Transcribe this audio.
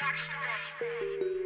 Production.